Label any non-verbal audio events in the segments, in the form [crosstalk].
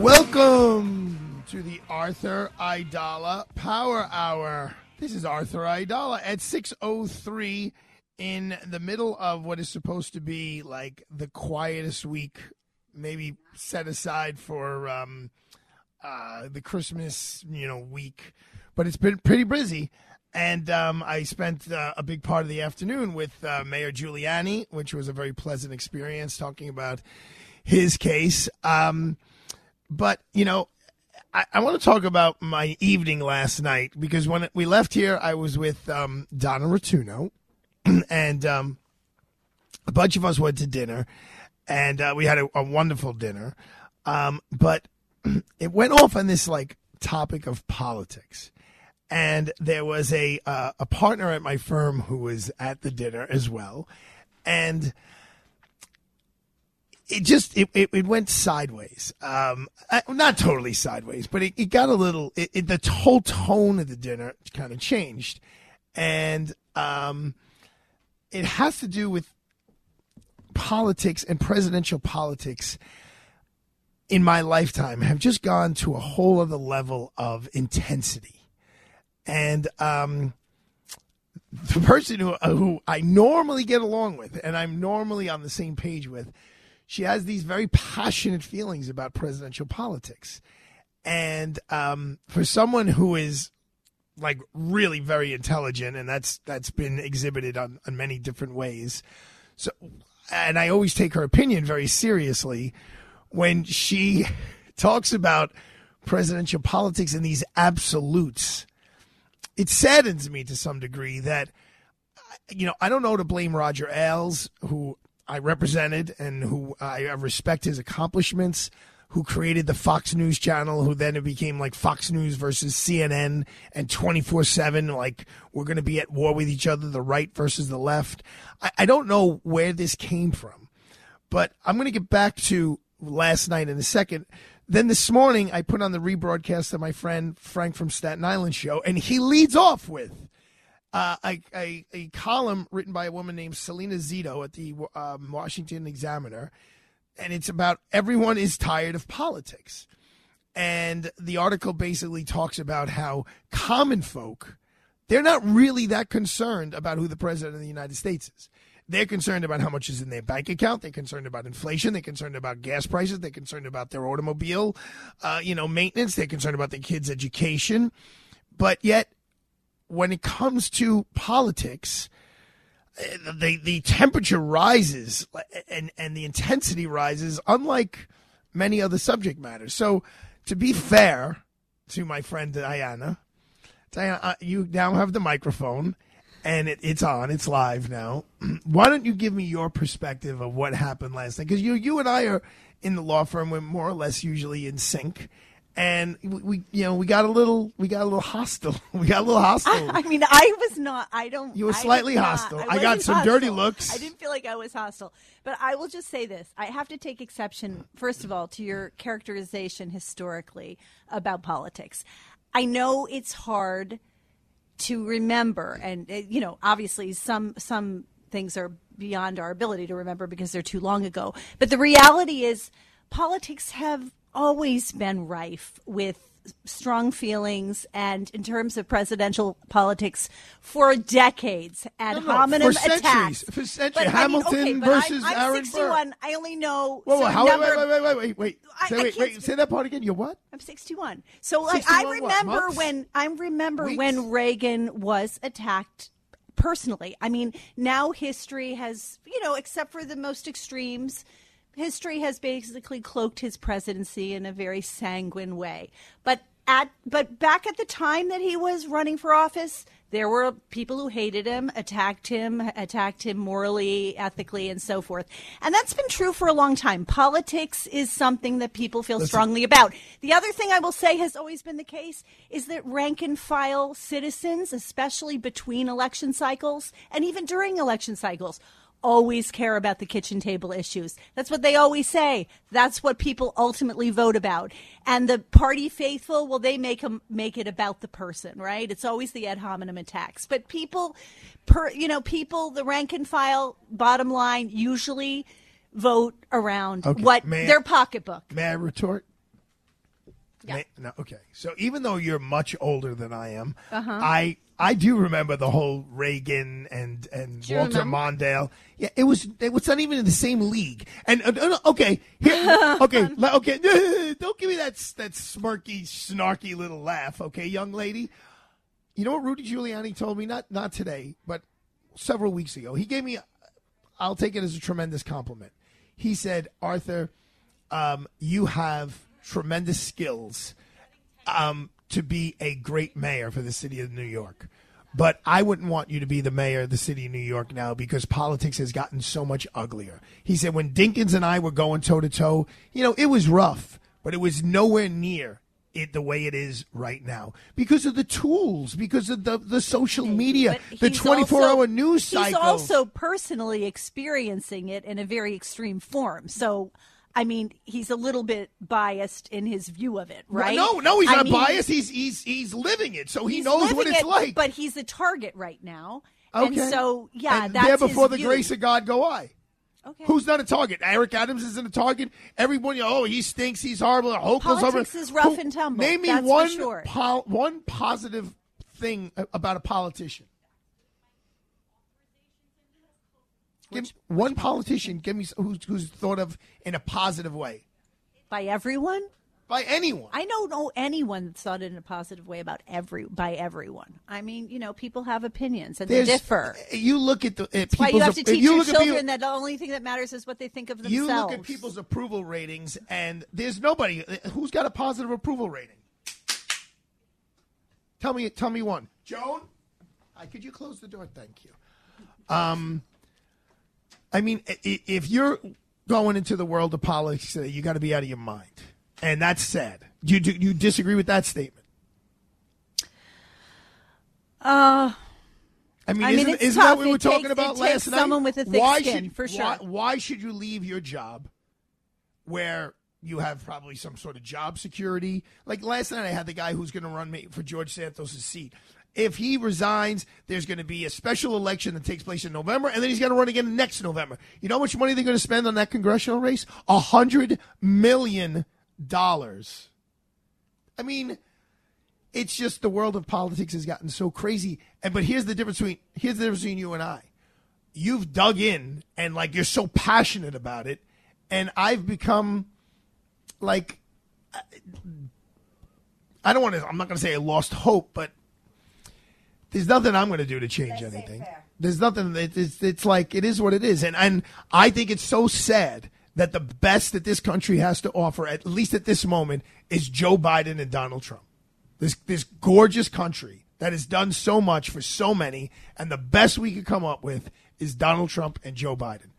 Welcome to the Arthur Aidala Power Hour. This is Arthur Aidala at 6:03 in the middle of what is supposed to be like the quietest week, maybe set aside for um, uh, the Christmas, you know, week. But it's been pretty busy, and um, I spent uh, a big part of the afternoon with uh, Mayor Giuliani, which was a very pleasant experience, talking about his case. Um, but you know, I, I want to talk about my evening last night because when we left here, I was with um, Donna Rotunno, [clears throat] and um, a bunch of us went to dinner, and uh, we had a, a wonderful dinner. Um, but [clears throat] it went off on this like topic of politics, and there was a uh, a partner at my firm who was at the dinner as well, and it just it, it, it went sideways. Um, not totally sideways, but it, it got a little. It, it, the whole tone of the dinner kind of changed, and um, it has to do with politics and presidential politics. In my lifetime, have just gone to a whole other level of intensity, and um, the person who who I normally get along with, and I'm normally on the same page with she has these very passionate feelings about presidential politics. And um, for someone who is like really very intelligent, and that's that's been exhibited on, on many different ways. So, and I always take her opinion very seriously when she [laughs] talks about presidential politics and these absolutes. It saddens me to some degree that you know I don't know to blame Roger Ailes, who I represented and who I respect his accomplishments, who created the Fox News channel, who then it became like Fox News versus CNN and 24 7, like we're going to be at war with each other, the right versus the left. I, I don't know where this came from, but I'm going to get back to last night in a second. Then this morning, I put on the rebroadcast of my friend Frank from Staten Island show, and he leads off with uh, a, a, a, column written by a woman named Selena Zito at the um, Washington Examiner, and it's about everyone is tired of politics. And the article basically talks about how common folk, they're not really that concerned about who the president of the United States is. They're concerned about how much is in their bank account. They're concerned about inflation. They're concerned about gas prices. They're concerned about their automobile, uh, you know, maintenance. They're concerned about their kids' education. But yet, when it comes to politics, the the temperature rises and and the intensity rises, unlike many other subject matters. So, to be fair to my friend Diana, Diana, uh, you now have the microphone, and it, it's on, it's live now. [clears throat] Why don't you give me your perspective of what happened last night? Because you you and I are in the law firm, we're more or less usually in sync and we, you know we got a little we got a little hostile. [laughs] We got a little hostile. I, I mean i was not i don't you were slightly hostile. I, I got some hostile. dirty looks. I didn't feel like i was hostile. But i will just say this. I have to take exception first of all to your characterization historically about politics. I know it's hard to remember and uh, you know obviously some some things are beyond our ability to remember because they're too long ago. But the reality is politics have always been rife with strong feelings and in terms of presidential politics for decades ad No, no, hominem for centuries. attacks. For centuries. But, I mean, Hamilton okay, versus I'm, I'm Aaron Burr. 61. I only know. Whoa, whoa, how, wait, number wait, wait, wait, wait, wait. I- Say, I wait, wait, say that part again. You're what? I'm 61. So like I 61 what, remember months? when I remember Weeks? when Reagan was attacked personally. I mean, now history has, you know, except for the most extremes, history has basically cloaked his presidency in a very sanguine way. But at but back at the time that he was running for office, there were people who hated him, attacked him, attacked him morally, ethically, and so forth. And that's been true for a long time. Politics is something that people feel strongly about. The other thing I will say has always been the case is that rank and file citizens, especially between election cycles and even during election cycles, always care about the kitchen table issues. That's what they always say. That's what people ultimately vote about. And the party faithful, well, they make 'em- make it about the person, right? It's always the ad hominem attacks. But people, per, you know, people, the rank and file, bottom line, usually vote around Okay, what I- their pocketbook. May I retort? Yeah. May- no, okay. So even though you're much older than I am, Uh-huh. I I do remember the whole Reagan and and Do Walter? Mondale. Yeah, it was it was not even in the same league. And uh, uh, okay, here, [laughs] okay, okay. [laughs] Don't give me that that smirky, snarky little laugh, okay, young lady. You know what Rudy Giuliani told me? Not not today, but several weeks ago. He gave me. I'll take it as a tremendous compliment. He said, Arthur, um, you have tremendous skills um, to be a great mayor for the city of New York. But I wouldn't want you to be the mayor of the city of New York now because politics has gotten so much uglier. He said when Dinkins and I were going toe to toe, you know, it was rough, but it was nowhere near it the way it is right now because of the tools, because of the the social media, But the 24 also- hour news cycle. He's also personally experiencing it in a very extreme form. So, I mean, he's a little bit biased in his view of it, right? No, no, he's I not mean, biased. He's he's he's living it, so he knows what it's it, like. But he's a target right now. okay, And so, yeah, And that's there before the view. grace of God go I. Okay. Who's not a target? Eric Adams isn't a target. Everyone, oh, he stinks. He's horrible. Hochul's Politics over. is rough Who- and tumble, Name me that's for one sure. pol- one positive thing about a politician. Give one politician. Give me who's, who's thought of in a positive way by everyone? by anyone. I don't know anyone that's thought in a positive way about every by everyone. I mean, you know, people have opinions and There's- they differ. Uh, you look at the at That's why you have to teach you your children people- that the only thing that matters is what they think of themselves. You look at people's approval ratings, and there's nobody uh, who's got a positive approval rating. Tell me, tell me one. Joan, Hi, could you close the door? Thank you. Um, I mean, if you're going into the world of politics, today, you got to be out of your mind, and that's sad. You do you disagree with that statement? Uh, I mean, I mean, isn't, isn't that what we were It talking takes- about last takes night? someone with a thick why skin, should, for sure. Why, why should you leave your job where you have probably some sort of job security? Like last night, I had the guy who's going to run me for George Santos' seat. If he resigns, there's going to be a special election that takes place in November, and then he's going to run again next November. You know how much money they're going to spend on that congressional race? A hundred million dollars. I mean, it's just the world of politics has gotten so crazy. And but here's the difference between here's the difference between you and I. You've dug in and like you're so passionate about it, and I've become like I don't want to. I'm not going to say I lost hope, but there's nothing I'm going to do to change anything. There's nothing. It's it's like it is what it is, and and I think it's so sad that the best that this country has to offer, at least at this moment, is Joe Biden and Donald Trump. This this gorgeous country that has done so much for so many, and the best we could come up with is Donald Trump and Joe Biden.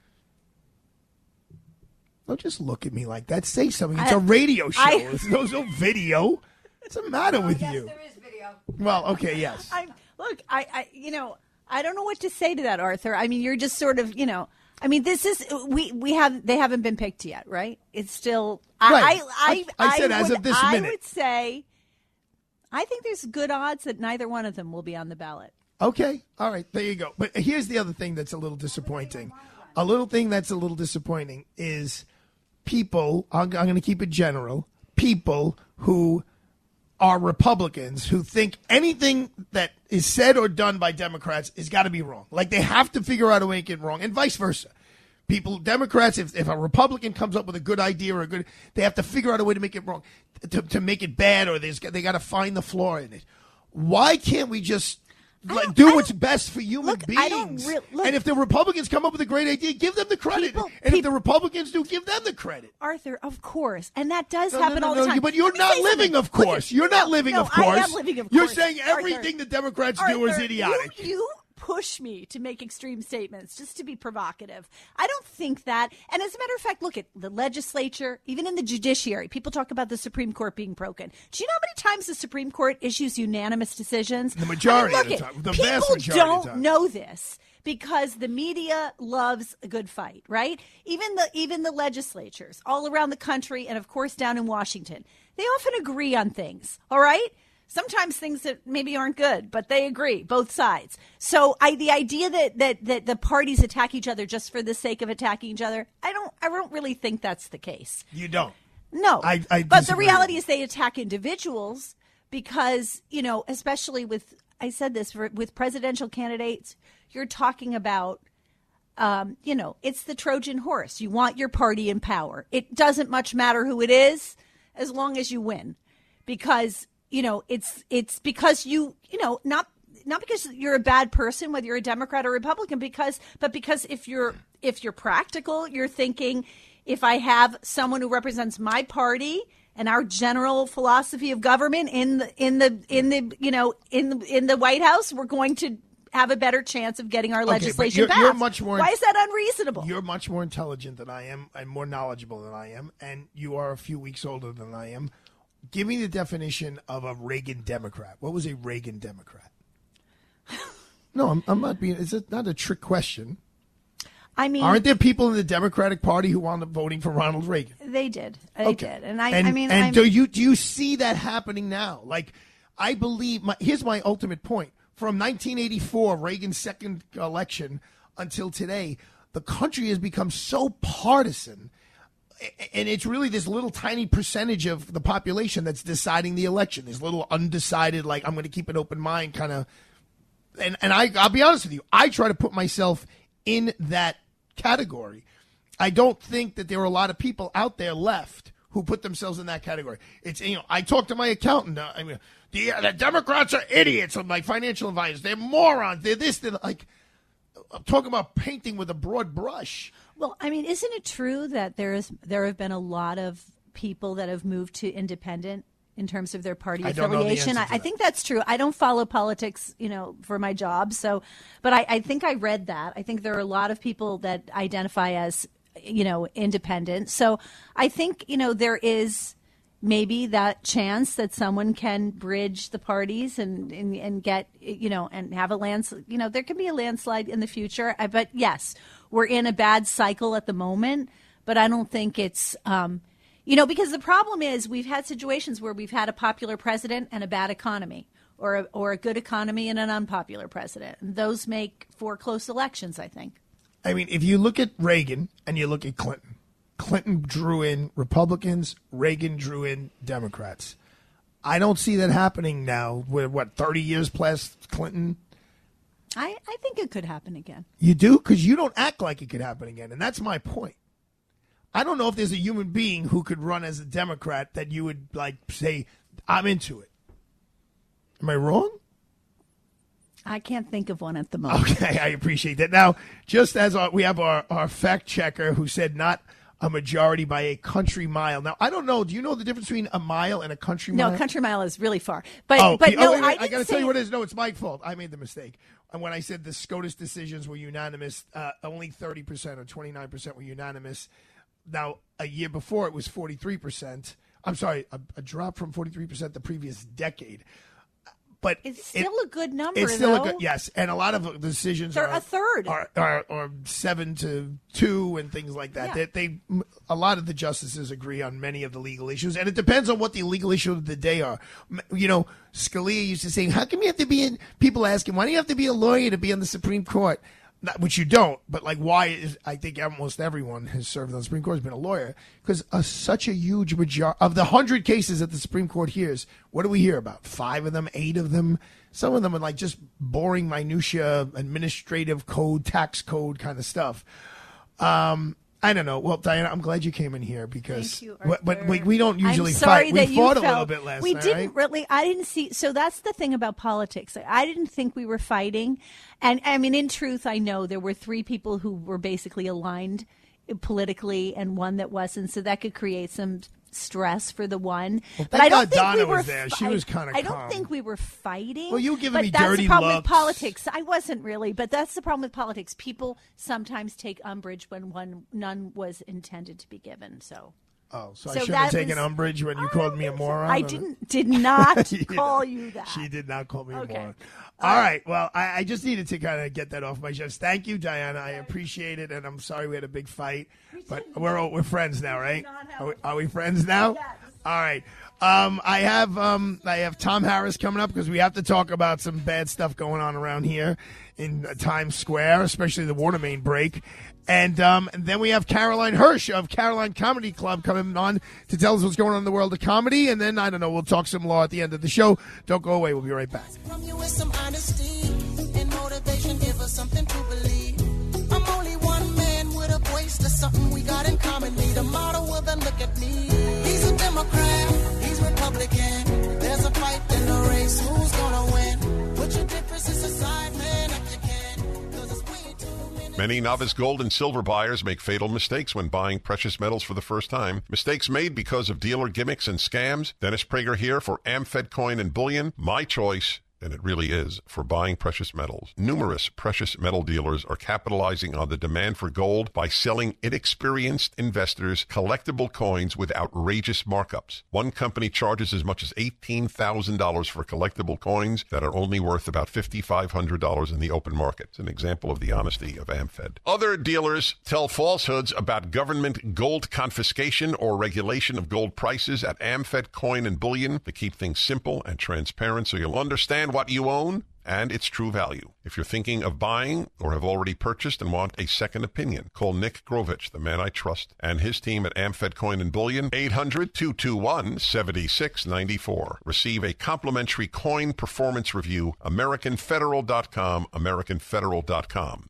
Don't just look at me like that. Say something. It's a I- radio show. I- There's no, no video. What's the matter oh, with yes, you? there is video. Well, okay, yes. [laughs] I'm look, I, I, you know, I don't know what to say to that, Arthur. I mean, you're just sort of, you know, I mean, this is we we have they haven't been picked yet, right? It's still. Right. I, I, I- I said as would, of this minute. I would say, I think there's good odds that neither one of them will be on the ballot. Okay. All right. There you go. But here's the other thing that's a little disappointing. A little thing that's a little disappointing is people, I'm, I'm going to keep it general, people who are Republicans who think anything that is said or done by Democrats has got to be wrong. Like they have to figure out a way to it wrong, and vice versa. People, Democrats, if, if a Republican comes up with a good idea or a good, they have to figure out a way to make it wrong, to, to make it bad, or they got to find the flaw in it. Why can't we just like, do what's best for human look, beings? Re- look- and if the Republicans come up with a great idea, give them the credit. People- and if the Republicans do, give them the credit. Arthur, of course, and that does No, happen no, no, all the time. But you're not living, of course. You're not living, of course. I am living, of You're course. saying Arthur. everything the Democrats do is idiotic. You, you push me to make extreme statements just to be provocative. I don't think that. And as a matter of fact, look at the legislature, even in the judiciary, people talk about the Supreme Court being broken. Do you know how many times the Supreme Court issues unanimous decisions? The majority I of the look time. The people vast majority don't know this because the media loves a good fight, right? Even the even the legislatures all around the country and of course down in Washington, they often agree on things. All right? Sometimes things that maybe aren't good, but they agree, both sides. So I the idea that, that that the parties attack each other just for the sake of attacking each other, I don't I don't really think that's the case. You don't. No, I- I but the reality is they attack individuals because you know, especially with I said this for, with presidential candidates, you're talking about. Um, you know, it's the Trojan horse. You want your party in power. It doesn't much matter who it is, as long as you win, because you know it's it's because you you know not not because you're a bad person whether you're a democrat or republican because but because if you're if you're practical you're thinking if i have someone who represents my party and our general philosophy of government in the in the in the you know in the in the white house we're going to have a better chance of getting our but legislation you're- passed you're more- why is that unreasonable You're much more intelligent than I am and more knowledgeable than I am, and you are a few weeks older than I am. Give me the definition of a Reagan Democrat. What was a Reagan Democrat? [laughs] No, I'm, I'm not being. It's not a trick question. i mean Aren't there people in the Democratic Party who wound up voting for Ronald Reagan? they did they did and i and, i mean and I'm, do you do you see that happening now? Like, I believe. My, here's my ultimate point: from 1984, Reagan's second election until today, the country has become so partisan. And it's really this little tiny percentage of the population that's deciding the election. This little undecided, like I'm going to keep an open mind kind of. And and I I'll be honest with you, I try to put myself in that category. I don't think that there are a lot of people out there left who put themselves in that category. It's you know, I talked to my accountant. Uh, I mean, the, the Democrats are idiots. Or my financial advisors, they're morons. They're this. They're like. I'm talking about painting with a broad brush. Well, I mean, isn't it true that there is there have been a lot of people that have moved to independent in terms of their party I affiliation? I, I think that's true. I don't follow politics, you know, for my job. So, but I, I think I read that. I think there are a lot of people that identify as, you know, independent. So, I think you know there is maybe that chance that someone can bridge the parties and, and, and get you know and have a lands you know there can be a landslide in the future but yes we're in a bad cycle at the moment but i don't think it's um, you know because the problem is we've had situations where we've had a popular president and a bad economy or a, or a good economy and an unpopular president and those make for close elections i think I mean, if you look at Reagan and you look at Clinton, Clinton drew in Republicans, Reagan drew in Democrats. I don't see that happening now. We're what thirty years plus Clinton. I, I think it could happen again You do because you don't act like it could happen again, and that's my point. I don't know if there's a human being who could run as a Democrat that you would like say, "I'm into it." Am I wrong? i can't think of one at the moment Okay, I appreciate that. Now, just as our, we have our, our fact checker who said not a majority by a country mile. Now, I don't know. Do you know the difference between a mile and a country mile? No, a country mile is really far. But Oh, but oh, no, wait, wait, I, I, got to tell you what it is. No, it's my fault. I made the mistake. And when I said the SCOTUS decisions were unanimous, uh, only 30% or 29% were unanimous. Now, a year before, it was 43%. I'm sorry, a, a drop from 43% the previous decade. But It's it- still a good number. it's still though. a good yes, and a lot of decisions They're are a third. are, are, are seven to two and things like that. Yeah. They, they a lot of the justices agree on many of the legal issues, and it depends on what the legal issues of the day are. You know, Scalia used to say, "How come you have to be in?" People ask him, "Why do you have to be a lawyer to be on the Supreme Court?" Not, which you don't, but like why is I think almost everyone has served on the Supreme Court has been a lawyer because uh, such a huge majority of the hundred cases that the Supreme Court hears, what do we hear about? Five of them, eight of them. Some of them are like just boring minutia, administrative code, tax code kind of stuff. Um, I don't know. Well, Diana, I'm glad you came in here because, you, but, but we, we don't usually fight. we fought a little bit last we night. didn't right? really. I didn't see. So that's the thing about politics. I didn't think we were fighting, and I mean, in truth, I know there were three people who were basically aligned politically, and one that wasn't. So that could create some stress for the one. but I don't think Donna we were. was there. She fi- was kinda I don't calm. think we were fighting. Well, you were giving me that's dirty the problem looks. with politics. I wasn't really, but that's the problem with politics. People sometimes take umbrage when one none was intended to be given. So. Oh, so, I So should have taken was- umbrage when you I called me a moron. I didn't [laughs] did not [laughs] call you that. She did not call me Okay. a moron. All right. Well, I, I just needed to kind of get that off my chest. Thank you, Diana. I appreciate it, and I'm sorry we had a big fight, but we're all- we're friends now, right? Are we, are we friends now? Yes. All right. Um, I have um, I have Tom Harris coming up because we have to talk about some bad stuff going on around here in uh, Times Square, especially the water main break. And, um, and then we have Caroline Hirsch of Caroline Comedy Club coming on to tell us what's going on in the world of comedy. And then, I don't know, we'll talk some law at the end of the show. Don't go away. We'll be right back. From you with some honesty and motivation, give us something to believe. I'm only one man with a voice. There's something we got in common. Me, the model, well then look at me. He's a Democrat, Many novice gold and silver buyers make fatal mistakes when buying precious metals for the first time. Mistakes made because of dealer gimmicks and scams. Dennis Prager here for Amfed Coin and Bullion. My choice. And it really is for buying precious metals. Numerous precious metal dealers are capitalizing on the demand for gold by selling inexperienced investors collectible coins with outrageous markups. One company charges as much as $18,000 for collectible coins that are only worth about $5,500 in the open market. It's an example of the honesty of AmFed. Other dealers tell falsehoods about government gold confiscation or regulation of gold prices at AmFed Coin and Bullion to keep things simple and transparent so you'll understand what you own and its true value. If you're thinking of buying or have already purchased and want a second opinion, call Nick Grovich, the man I trust, and his team at Amfed Coin and Bullion, 800-221-7694. Receive a complimentary coin performance review, AmericanFederal.com, AmericanFederal.com.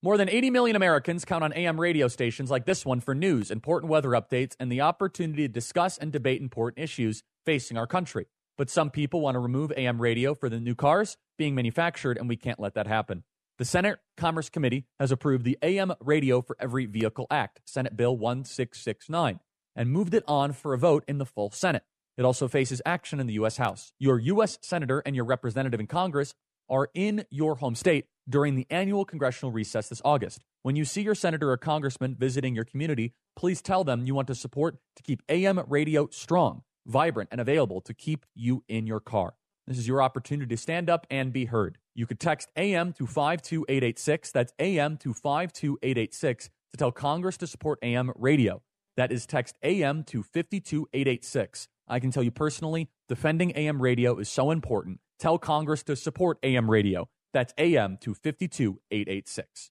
More than 80 million Americans count on AM radio stations like this one for news, important weather updates, and the opportunity to discuss and debate important issues facing our country. But some people want to remove AM radio for the new cars being manufactured, and we can't let that happen. The Senate Commerce Committee has approved the AM Radio for Every Vehicle Act, Senate Bill 1669, and moved it on for a vote in the full Senate. It also faces action in the U.S. House. Your U.S. Senator and your representative in Congress are in your home state during the annual congressional recess this August. When you see your senator or congressman visiting your community, please tell them you want to support to keep AM radio strong, vibrant, and available to keep you in your car. This is your opportunity to stand up and be heard. You could text AM to 52886. That's AM to 52886 to tell Congress to support AM radio. That is text AM to 52886. I can tell you personally, defending AM radio is so important. Tell Congress to support AM radio. That's AM to 52886.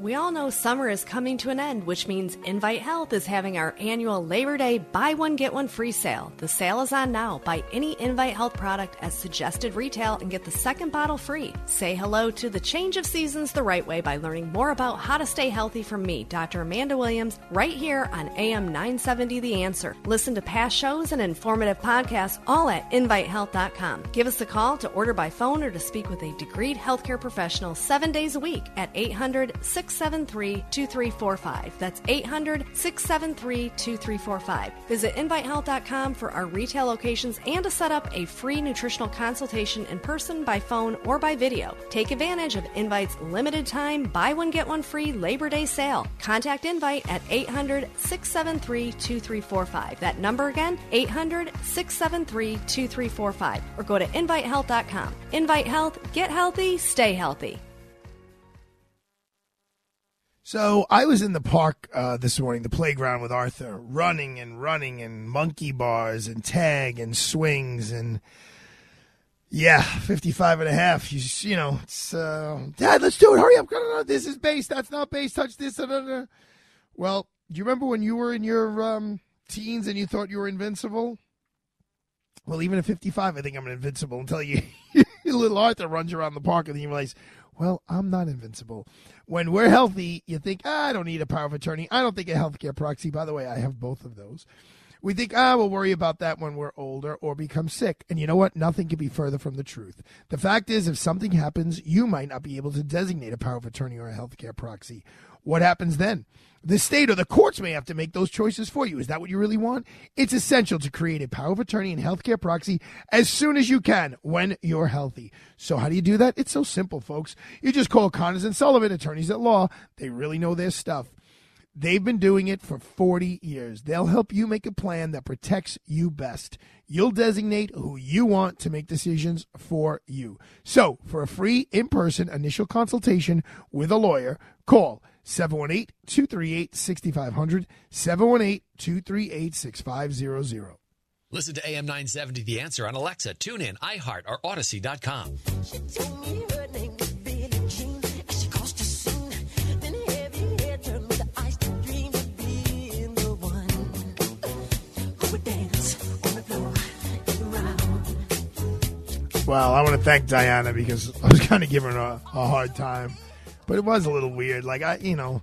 We all know summer is coming to an end, which means Invite Health is having our annual Labor Day buy one get one free sale. The sale is on now. Buy any Invite Health product at suggested retail and get the second bottle free. Say hello to the change of seasons the right way by learning more about how to stay healthy from me, Dr. Amanda Williams, right here on AM 970 The Answer. Listen to past shows and informative podcasts all at invitehealth.com. Give us a call to order by phone or to speak with a degreed healthcare professional seven days a week at 800 673 2345. That's 800 673 2345. Visit invitehealth.com for our retail locations and to set up a free nutritional consultation in person, by phone, or by video. Take advantage of Invite's limited time buy one get one free Labor Day sale. Contact Invite at 800 673 2345. That number again, 800 673 2345. Or go to invitehealth.com. Invite Health, get healthy, stay healthy. So I was in the park uh, this morning, the playground with Arthur, running and running and monkey bars and tag and swings and Yeah, 55 and a half. You, you know, it's, uh, Dad, let's do it. Hurry up. This is base. That's not base. Touch this. Well, do you remember when you were in your um, teens and you thought you were invincible? Well, even at 55, I think I'm invincible until you, [laughs] little Arthur runs around the park and then you realize, well, I'm not invincible. When we're healthy, you think, ah, I don't need a power of attorney. I don't think a healthcare proxy. By the way, I have both of those. We think, ah, we'll worry about that when we're older or become sick. And you know what? Nothing could be further from the truth. The fact is, if something happens, you might not be able to designate a power of attorney or a healthcare proxy. What happens then? The state or the courts may have to make those choices for you. Is that what you really want? It's essential to create a power of attorney and healthcare proxy as soon as you can when you're healthy. So how do you do that? It's so simple, folks. You just call Connors and Sullivan, attorneys at law. They really know their stuff. They've been doing it for 40 years. They'll help you make a plan that protects you best. You'll designate who you want to make decisions for you. So, for a free in person initial consultation with a lawyer, call 718 238 6500, 718 238 6500. Listen to AM 970 The Answer on Alexa, TuneIn, iHeart, or Odyssey.com. Well, I want to thank Diana because [laughs] I was kind of giving her a, a hard time, but it was a little weird. Like I, you know,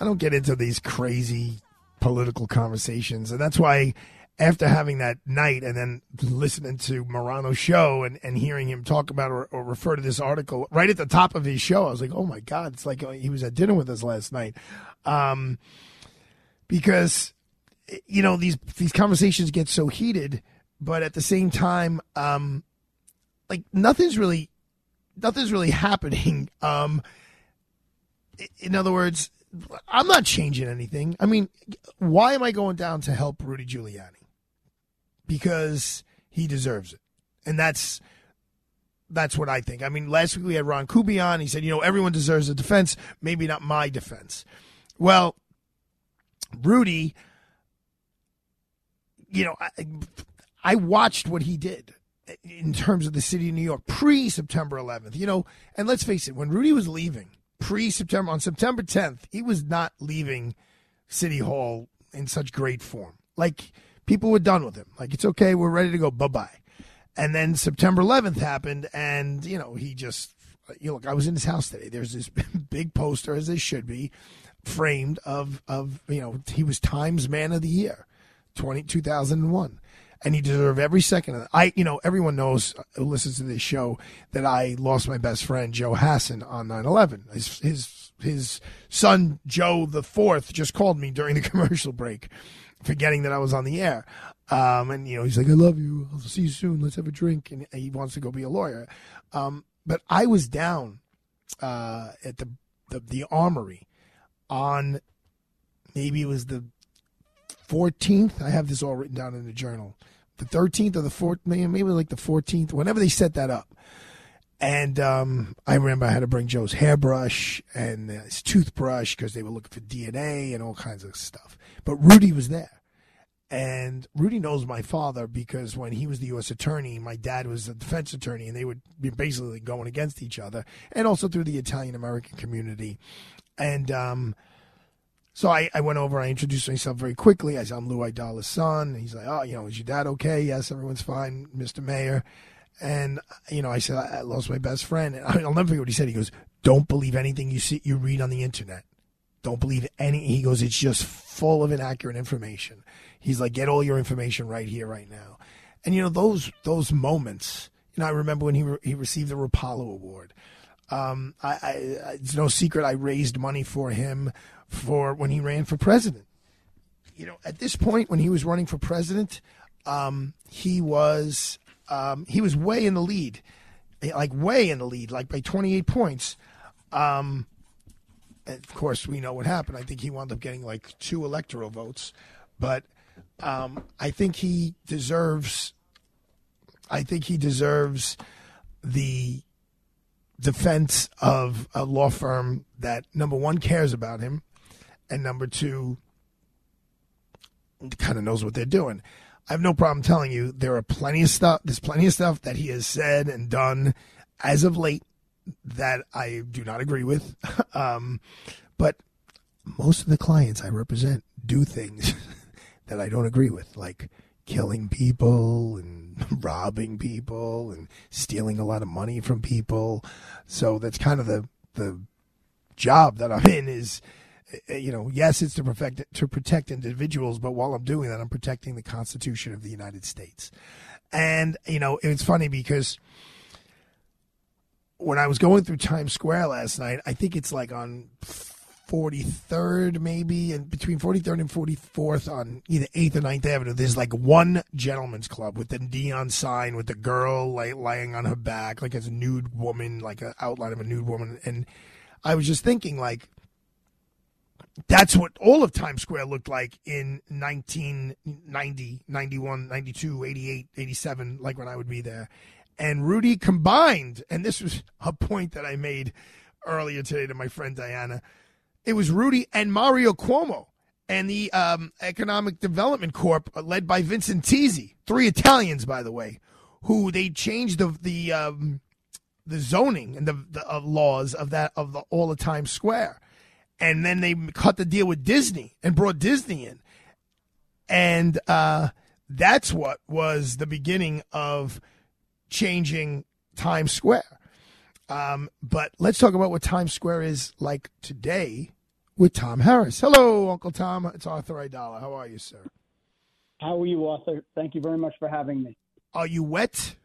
I don't get into these crazy political conversations, and that's why after having that night and then listening to Morano's show and, and hearing him talk about or, or refer to this article right at the top of his show, I was like, oh my god, it's like he was at dinner with us last night, um, because you know these these conversations get so heated, but at the same time, um, like nothing's really nothing's really [laughs] happening. Um, in other words, I'm not changing anything. I mean, why am I going down to help Rudy Giuliani? Because he deserves it, and that's that's what I think. I mean, last week we had Ron Kubion. He said, you know, everyone deserves a defense, maybe not my defense. Well, Rudy, you know, I, I watched what he did in terms of the city of New York pre September 11th. You know, and let's face it, when Rudy was leaving pre September on September 10th, he was not leaving City Hall in such great form. Like people were done with him. Like it's okay, we're ready to go. Bye bye. And then September 11th happened, and you know he just. You know, look, I was in his house today. There's this [laughs] big poster, as they should be, framed of of you know he was Times Man of the Year, 20, 2001 and he deserved every second of it. I, you know, everyone knows who listens to this show that I lost my best friend Joe Hasson on 9/11. His his his son Joe the Fourth just called me during the [laughs] commercial break, forgetting that I was on the air. Um, and you know, he's like, "I love you. I'll see you soon. Let's have a drink." And he wants to go be a lawyer. Um, but I was down uh, at the, the the armory on maybe it was the 14th. I have this all written down in the journal. The 13th or the 4th, maybe, like the 14th, whenever they set that up. And um, I remember I had to bring Joe's hairbrush and his toothbrush because they were looking for DNA and all kinds of stuff. But Rudy was there. And Rudy knows my father because when he was the U.S. attorney, my dad was the defense attorney, and they would be basically going against each other, and also through the Italian American community. And um, so I, I went over, I introduced myself very quickly. I said, I'm Lou Aidala's son. He's like, oh, you know, is your dad okay? Yes, everyone's fine, Mr. Mayor. And, you know, I said, I lost my best friend. And [laughs] I'll never forget what he said. He goes, don't believe anything you see, you read on the internet. Don't believe any. He goes, it's just full of inaccurate information. He's like, get all your information right here, right now. And, you know, those, those moments, you know, I remember when he, re- he received the Rapallo Award. Um, I, I, it's no secret I raised money for him for when he ran for president. You know, at this point when he was running for president, um, he was um, he was way in the lead, like way in the lead, like by 28 points. Um, of course, we know what happened. I think he wound up getting like two electoral votes, but um, I think he deserves. I think he deserves the defense of a law firm that number one cares about him, and number two kind of knows what they're doing. I have no problem telling you there are plenty of stuff. There's plenty of stuff that he has said and done as of late that I do not agree with. [laughs] um, but most of the clients I represent do things [laughs] that I don't agree with, like killing people and [laughs] robbing people and stealing a lot of money from people. So that's kind of the the job that I'm in is Eh, you know, yes, it's to protect to protect individuals, but while I'm doing that, I'm protecting the Constitution of the United States. And you know, it's funny because when I was going through Times Square last night, I think it's like on 43rd, maybe, and between 43rd and 44th on either 8th or 9th Avenue, there's like one gentleman's club with the neon sign with the girl like lying on her back, like as a nude woman, like an outline of a nude woman. And I was just thinking, like, that's what all of Times Square looked like in 1990, 91, 92, 88, 87, like when I would be there. And Rudy combined, and this was a point that I made earlier today to my friend Diana. It was Rudy and Mario Cuomo and the um, Economic Development Corp, uh, led by Vincent Tese, three Italians, by the way, who they changed the the um, the zoning and the, the uh, laws of that of the, all the Times Square and then they cut the deal with Disney and brought Disney in, and uh, that's what was the beginning of changing Times Square. Um, but let's talk about what Times Square is like today with Tom Harris. Hello, Uncle Tom. It's Arthur Aidala. How are you, sir? How are you, Arthur? Thank you very much for having me. Are you wet?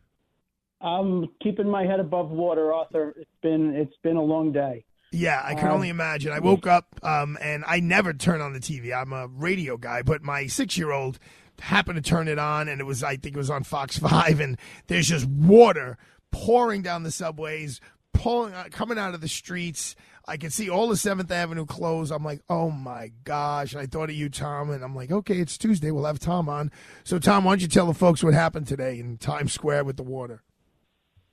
I'm keeping my head above water, Arthur. It's been it's been a long day. Yeah, I can um, only imagine. I woke up um, and I never turn on the TV. I'm a radio guy, but my six year old happened to turn it on, and it was I think it was on Fox [laughs] Five, and there's just water pouring down the subways, pulling uh, coming out of the streets. I can see all the Seventh Avenue closed. I'm like, oh my gosh! And I thought of you, Tom, and I'm like, okay, it's Tuesday. We'll have Tom on. So, Tom, why don't you tell the folks what happened today in Times Square with the water?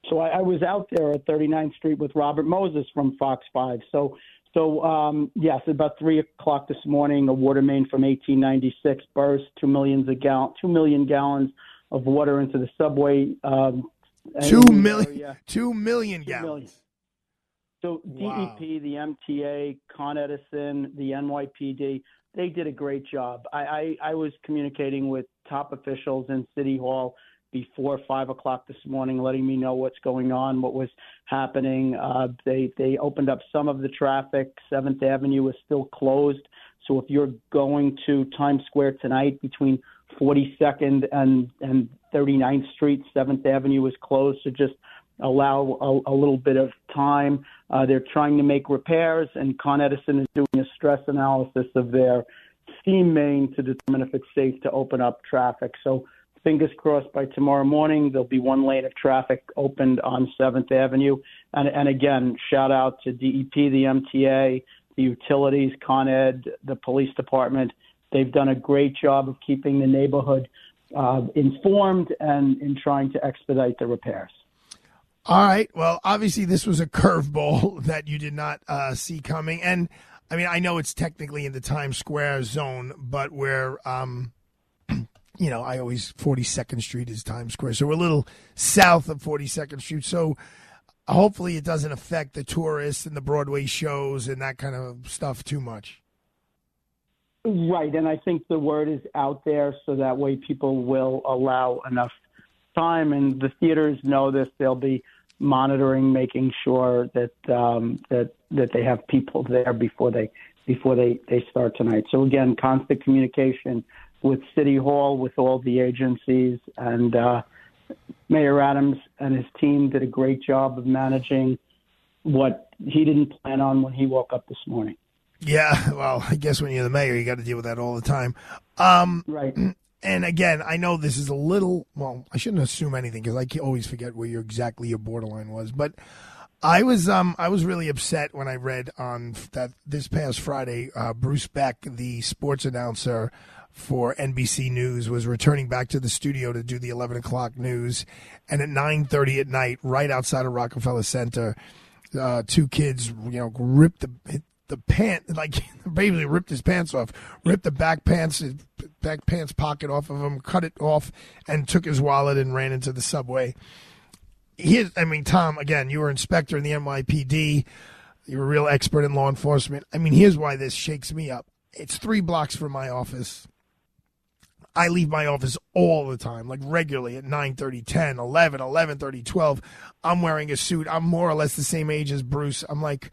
So I, I was out there at 39th Street with Robert Moses from Fox 5. So, so um, yes, about three o'clock this morning, a water main from 1896 burst. Two millions of gal- two million gallons of water into the subway. Um, two million, area. two million two gallons. Million. So wow. DEP, the MTA, Con Edison, the NYPD, they did a great job. I, I, I was communicating with top officials in City Hall before five o'clock this morning, letting me know what's going on, what was happening. Uh, they they opened up some of the traffic. Seventh Avenue is still closed, so if you're going to Times Square tonight between 42nd and and 39th Street, Seventh Avenue is closed. So just allow a, a little bit of time. Uh, they're trying to make repairs, and Con Edison is doing a stress analysis of their steam main to determine if it's safe to open up traffic. So fingers crossed by tomorrow morning there'll be one lane of traffic opened on 7th Avenue. And, and again, shout out to DEP, the MTA, the utilities, Con Ed, the police department. They've done a great job of keeping the neighborhood uh, informed and in trying to expedite the repairs. All right. Well, obviously, this was a curveball [laughs] that you did not uh, see coming. And I mean, I know it's technically in the Times Square zone, but where um, you know, I always 42nd Street is Times Square, so we're a little south of 42nd Street. So hopefully, it doesn't affect the tourists and the Broadway shows and that kind of stuff too much. Right, and I think the word is out there so that way people will allow enough time, and the theaters know this. They'll be monitoring, making sure that um, that that they have people there before they before they they start tonight. So again, constant communication with City Hall, with all the agencies, and uh, Mayor Adams and his team did a great job of managing what he didn't plan on when he woke up this morning. Yeah, well, I guess when you're the mayor, you got to deal with that all the time. Um, right. And again, I know this is a little. Well, I shouldn't assume anything because I always forget where your exactly your borderline was. But I was um I was really upset when I read on that this past Friday, uh, Bruce Beck, the sports announcer for NBC News was returning back to the studio to do the 11 o'clock news, and at 9:30 at night, right outside of Rockefeller Center, uh, two kids, you know, ripped the the pant [laughs] like basically ripped his pants off, ripped the back pants, back pants pocket off of him, cut it off, and took his wallet and ran into the subway. He, I mean, Tom, again, you were inspector in the NYPD. You're a real expert in law enforcement. I mean, here's why this shakes me up. It's three blocks from my office. I leave my office all the time, like regularly at 9 30, 10, 11, 11 30, 12. I'm wearing a suit. I'm more or less the same age as Bruce. I'm like,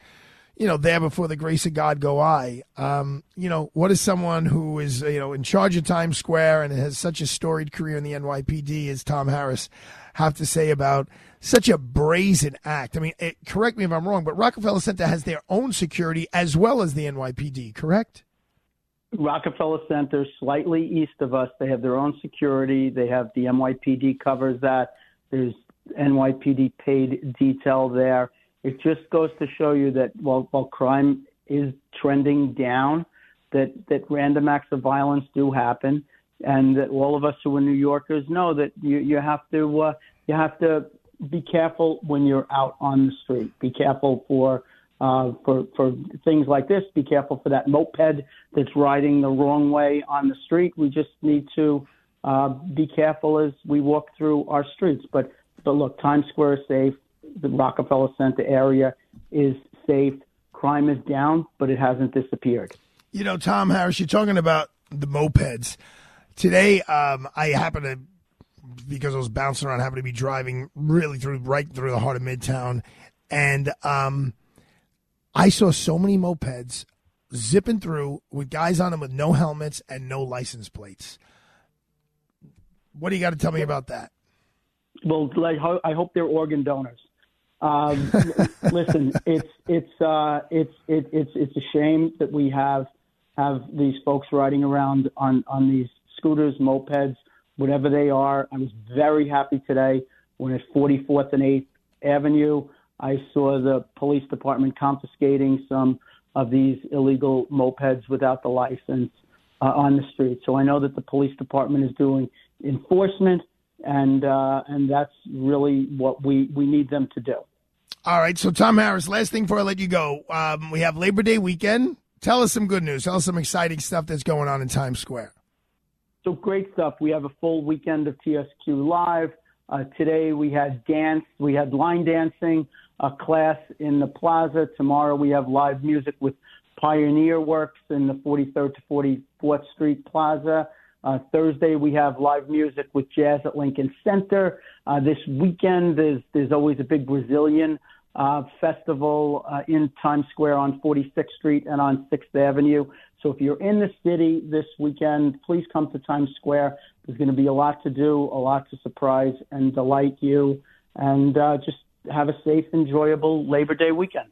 you know, there before the grace of God go I. Um, you know, what is someone who is, you know, in charge of Times Square and has such a storied career in the NYPD as Tom Harris have to say about such a brazen act? I mean, it, correct me if I'm wrong, but Rockefeller Center has their own security as well as the NYPD, correct? Rockefeller Center, slightly east of us, they have their own security. They have the NYPD covers that. There's NYPD paid detail there. It just goes to show you that while, while crime is trending down, that, that random acts of violence do happen, and that all of us who are New Yorkers know that you, you have to uh, you have to be careful when you're out on the street. Be careful for uh, for for things like this. Be careful for that moped that's riding the wrong way on the street. We just need to uh, be careful as we walk through our streets. But but look, Times Square is safe. The Rockefeller Center area is safe. Crime is down, but it hasn't disappeared. You know, Tom Harris, you're talking about the mopeds. Today, um, I happen to, because I was bouncing around, happen to be driving really through, right through the heart of Midtown. And um, I saw so many mopeds zipping through with guys on them with no helmets and no license plates. What do you got to tell me about that? Well, I hope they're organ donors. Um, [laughs] listen, it's it's uh, it's it, it's it's a shame that we have have these folks riding around on on these scooters, mopeds, whatever they are. I was very happy today when at 44th and 8th Avenue I saw the police department confiscating some of these illegal mopeds without the license uh, on the street. So I know that the police department is doing enforcement, and uh, and that's really what we we need them to do. All right. So Tom Harris, last thing before I let you go, um, we have Labor Day weekend. Tell us some good news. Tell us some exciting stuff that's going on in Times Square. So great stuff. We have a full weekend of TSQ Live. Uh, today we had dance, we had line dancing, a class in the plaza. Tomorrow we have live music with Pioneer Works in the 43rd to 44th Street Plaza. Uh, Thursday we have live music with Jazz at Lincoln Center. Uh, this weekend there's there's always a big Brazilian uh, festival uh, in Times Square on 46th Street and on 6th Avenue. So if you're in the city this weekend, please come to Times Square. There's going to be a lot to do, a lot to surprise and delight you, and uh, just have a safe, enjoyable Labor Day weekend.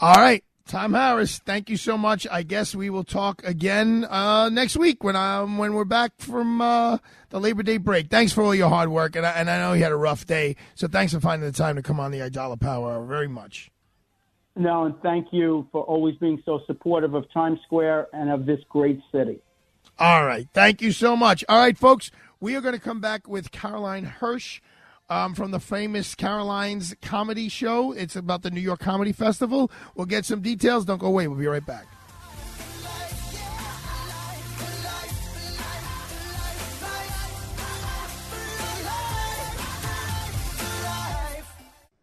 All right. Tom Harris, thank you so much. I guess we will talk again uh, next week when um when we're back from uh, the Labor Day break. Thanks for all your hard work, and I, and I know you had a rough day, so thanks for finding the time to come on the Aidala Power Hour very much. No, and thank you for always being so supportive of Times Square and of this great city. All right, thank you so much. All right, folks, we are going to come back with Caroline Hirsch um, from the famous Caroline's comedy show. It's about the New York Comedy Festival. We'll get some details. Don't go away. We'll be right back.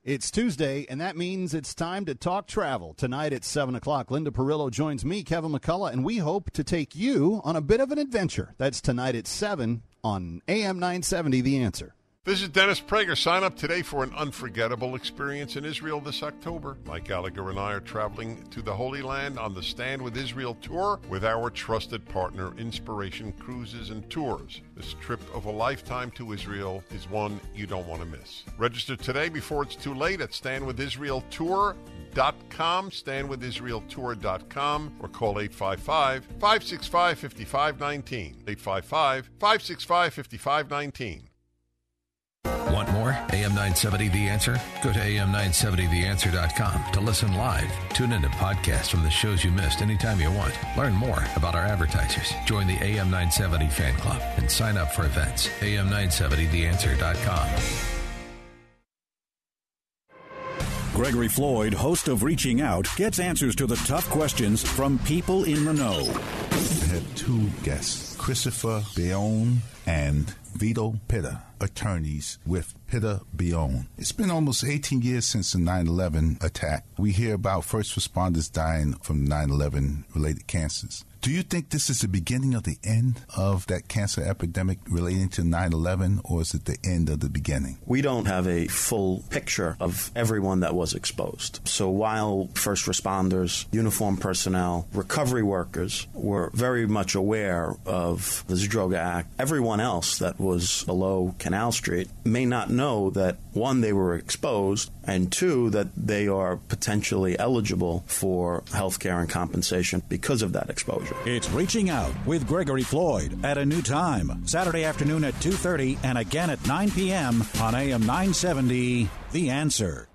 It's Tuesday, and that means it's time to talk travel. Tonight at 7 o'clock, Linda Perillo joins me, Kevin McCullough, and we hope to take you on a bit of an adventure. That's tonight at 7 on AM 970 The Answer. Visit Dennis Prager. Sign up today for an unforgettable experience in Israel this October. Mike Gallagher and I are traveling to the Holy Land on the Stand with Israel tour with our trusted partner, Inspiration Cruises and Tours. This trip of a lifetime to Israel is one you don't want to miss. Register today before it's too late at standwithisraeltour.com, standwithisraeltour.com, or call 855 565 5519. 855 565 5519. Want more? AM 970 The Answer? Go to AM970TheAnswer.com to listen live. Tune in to podcasts from the shows you missed anytime you want. Learn more about our advertisers. Join the AM 970 fan club and sign up for events. AM970TheAnswer.com. Gregory Floyd, host of Reaching Out, gets answers to the tough questions from people in the know. have two guests, Christopher Baione and Vito Pitta, attorneys with Pitta Baione. It's been almost 18 years since the 9 11 attack. We hear about first responders dying from 9 11 related cancers. Do you think this is the beginning of the end of that cancer epidemic relating to 9 11, or is it the end of the beginning? We don't have a full picture of everyone that was exposed. So while first responders, uniformed personnel, recovery workers were very much aware of the Zadroga Act, everyone else that was below Canal Street may not know that one, they were exposed, and two, that they are potentially eligible for health care and compensation because of that exposure. It's Reaching Out with Gregory Floyd at a new time, Saturday afternoon at 2:30 and again at 9 p.m. on AM 970 The Answer.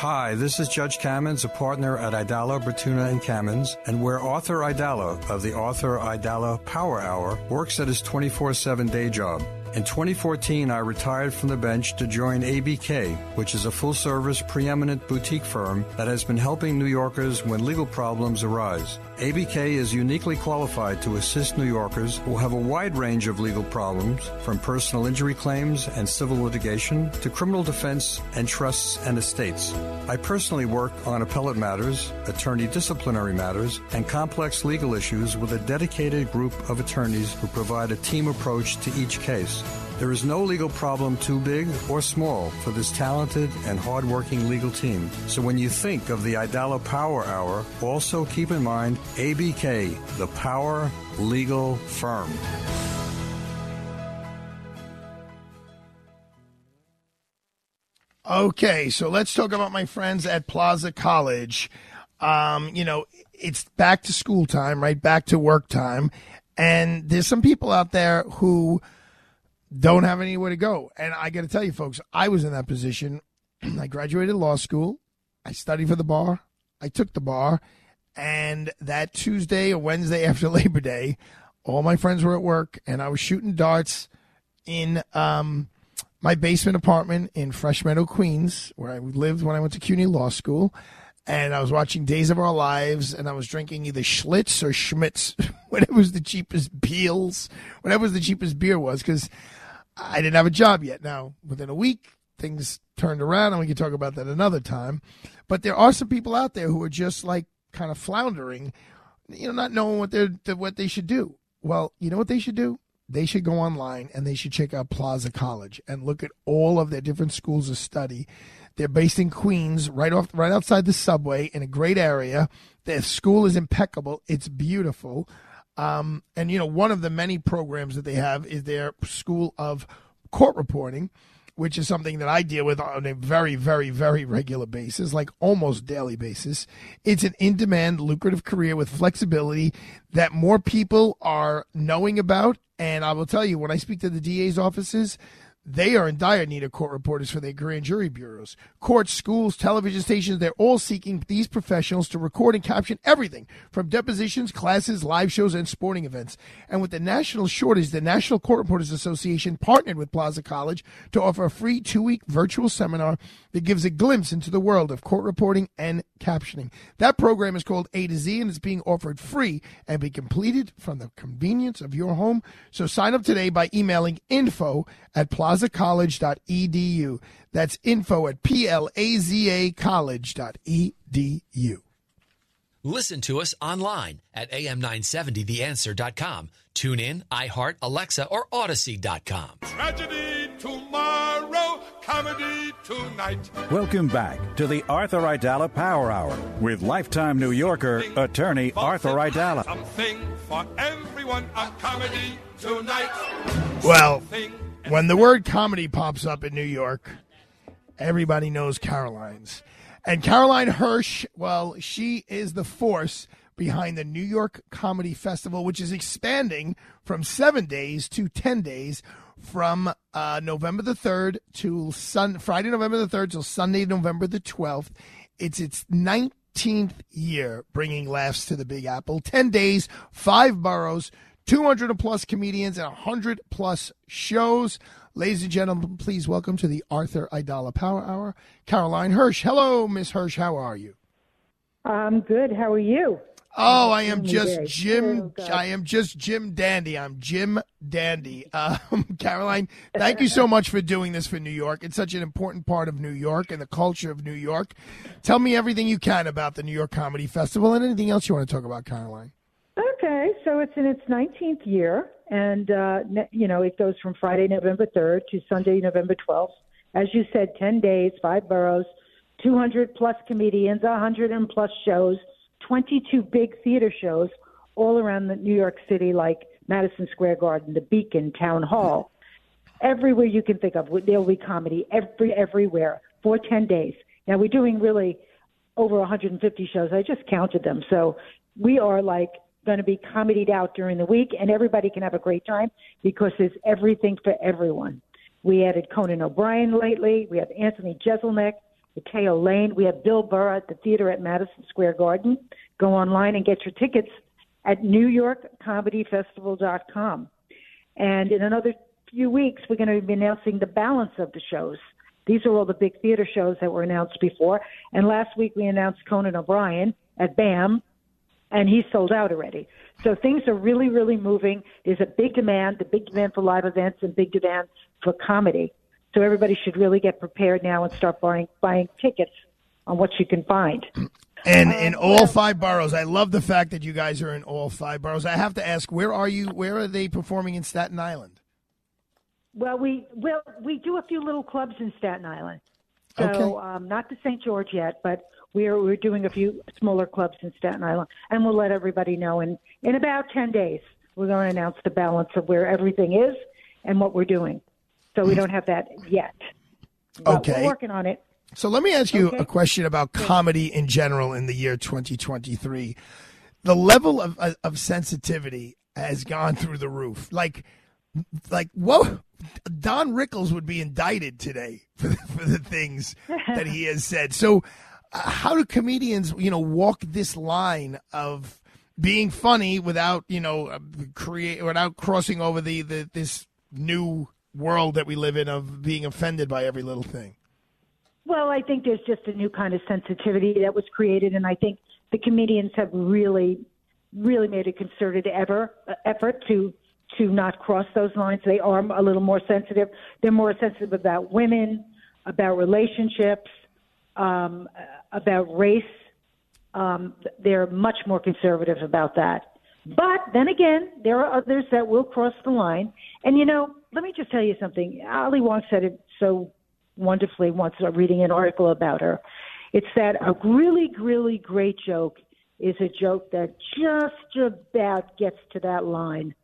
Hi, this is Judge Kamins, a partner at Aidala, Bertuna, and Kamins, and where Arthur Aidala of the Arthur Aidala Power Hour works at his 24 7 day job. In 2014, I retired from the bench to join ABK, which is a full service, preeminent boutique firm that has been helping New Yorkers when legal problems arise. ABK is uniquely qualified to assist New Yorkers who have a wide range of legal problems, from personal injury claims and civil litigation to criminal defense and trusts and estates. I personally work on appellate matters, attorney disciplinary matters, and complex legal issues with a dedicated group of attorneys who provide a team approach to each case. There is no legal problem too big or small for this talented and hardworking legal team. So when you think of the Aidala Power Hour, also keep in mind ABK, the Power Legal Firm. Okay, so let's talk about my friends at Plaza College. Um, you know, it's back to school time, right? Back to work time. And there's some people out there who don't have anywhere to go. And I got to tell you, folks, I was in that position. [clears throat] I graduated law school. I studied for the bar. I took the bar. And that Tuesday or Wednesday after [laughs] Labor Day, all my friends were at work and I was shooting darts in um, my basement apartment in Fresh Meadow, Queens, where I lived when I went to CUNY Law School. And I was watching Days of Our Lives and I was drinking either Schlitz or Schmitz, [laughs] whatever was the cheapest Beals, whatever was the cheapest beer was, because I didn't have a job yet. Now, within a week, things turned around, and we can talk about that another time. But there are some people out there who are just like kind of floundering, you know, not knowing what they're what they should do. Well, you know what they should do? They should go online and they should check out Plaza College and look at all of their different schools of study. They're based in Queens, right off, right outside the subway, in a great area. Their school is impeccable. It's beautiful. Um, and you know, one of the many programs that they have is their School of Court Reporting, which is something that I deal with on a very, very, very regular basis, like almost daily basis. It's an in-demand, lucrative career with flexibility that more people are knowing about. And I will tell you, when I speak to the DA's offices, they are in dire need of court reporters for their grand jury bureaus. Courts, schools, television stations, they're all seeking these professionals to record and caption everything from depositions, classes, live shows, and sporting events. And with the national shortage, the National Court Reporters Association partnered with Plaza College to offer a free two week virtual seminar that gives a glimpse into the world of court reporting and captioning. That program is called A to Z and it's being offered free and be completed from the convenience of your home. So sign up today by emailing info at plazacollege.edu. That's info at P-L-A-Z-A college.edu. Listen to us online at am970theanswer.com. Tune in, iHeart, Alexa, or Odyssey.com. Tragedy tomorrow, comedy tonight. Welcome back to the Arthur Aidala Power Hour with lifetime New Yorker attorney Arthur Aidala. Something for everyone, a comedy tonight. Well, when the word comedy pops up in New York, everybody knows Caroline's. And Caroline Hirsch, well, she is the force behind the New York Comedy Festival, which is expanding from seven days to 10 days from uh, November the 3rd to sun- Friday, November the 3rd till Sunday, November the 12th. It's its 19th year bringing laughs to the Big Apple. 10 days, five boroughs, 200 plus comedians, and 100 plus shows. Ladies and gentlemen, please welcome to the Arthur Aidala Power Hour, Caroline Hirsch. Hello, Miss Hirsch. How are you? I'm good. How are you? Oh, I am just Jim. Oh, I am just Jim Dandy. I'm Jim Dandy. [laughs] Um, Caroline, thank you so much for doing this for New York. It's such an important part of New York and the culture of New York. Tell me everything you can about the New York Comedy Festival and anything else you want to talk about, Caroline. Okay, so it's in its 19th year, and uh, you know it goes from Friday, November 3rd to Sunday, November 12th. As you said, 10 days, five boroughs, 200 plus comedians, 100 and plus shows, 22 big theater shows all around the New York City, like Madison Square Garden, the Beacon, Town Hall. Everywhere you can think of, there'll be comedy every everywhere for 10 days. Now we're doing really over 150 shows. I just counted them. So we are like going to be comedied out during the week, and everybody can have a great time because there's everything for everyone. We added Conan O'Brien lately. We have Anthony Jeselnik, Mateo Lane. We have Bill Burr at the theater at Madison Square Garden. Go online and get your tickets at NewYorkComedyFestival.com. And in another few weeks, we're going to be announcing the balance of the shows. These are all the big theater shows that were announced before. And last week we announced Conan O'Brien at BAM, and he's sold out already. So things are really, really moving. There's a big demand, the big demand for live events and big demand for comedy. So everybody should really get prepared now and start buying buying tickets on what you can find. [clears throat] And in all five boroughs, I love the fact that you guys are in all five boroughs. I have to ask, where are you? Where are they performing in Staten Island? Well, we well we do a few little clubs in Staten Island. So Okay. um, not to St. George yet, but we're we're doing a few smaller clubs in Staten Island, and we'll let everybody know. in in about ten days, we're going to announce the balance of where everything is and what we're doing. So we don't have that yet. But Okay. we're working on it. So let me ask you a question about comedy in general in the year 2023. The level of of sensitivity has gone through the roof. Like, like what? Don Rickles would be indicted today for the, for the things that he has said. So, how do comedians, you know, walk this line of being funny without, you know, uh, create without crossing over the, the this new world that we live in of being offended by every little thing? Well, I think there's just a new kind of sensitivity that was created, and I think the comedians have really, really made a concerted ever uh, effort to to not cross those lines. They are a little more sensitive. They're more sensitive about women, about relationships, um, about race. Um, they're much more conservative about that. But then again, there are others that will cross the line. And you know, let me just tell you something. Ali Wong said it so wonderfully once uh, reading an article about her. It's that a really, really great joke is a joke that just about gets to that line.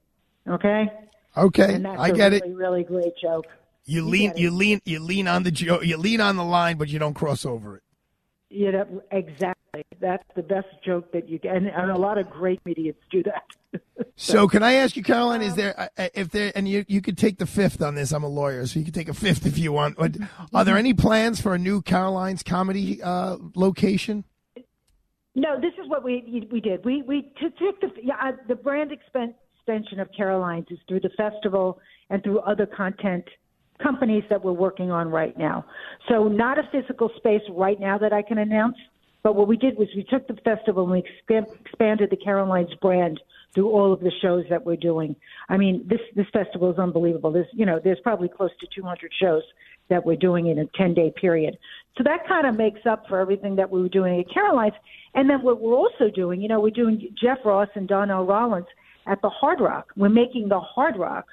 Okay? Okay, And that's I a get it. really, really great joke. You You lean, you lean, you lean on the jo- you lean on the line, but you don't cross over it. You know, exactly. That's the best joke that you get. And, and a lot of great comedians do that. [laughs] So, can I ask you, Caroline? Is there uh, uh, if there and you you could take the fifth on this? I'm a lawyer, so you could take a fifth if you want. But are there any plans for a new Caroline's comedy uh, location? No, this is what we we did. We we took the yeah, the brand extension of Caroline's is through the festival and through other content companies that we're working on right now. So not a physical space right now that I can announce, but what we did was we took the festival and we expand, expanded the Caroline's brand through all of the shows that we're doing. I mean, this this festival is unbelievable. There's you know there's probably close to 200 shows that we're doing in a 10 day period. So that kind of makes up for everything that we were doing at Caroline's. And then what we're also doing, you know, we're doing Jeff Ross and Donnell Rawlings at the Hard Rock. We're making the Hard Rock.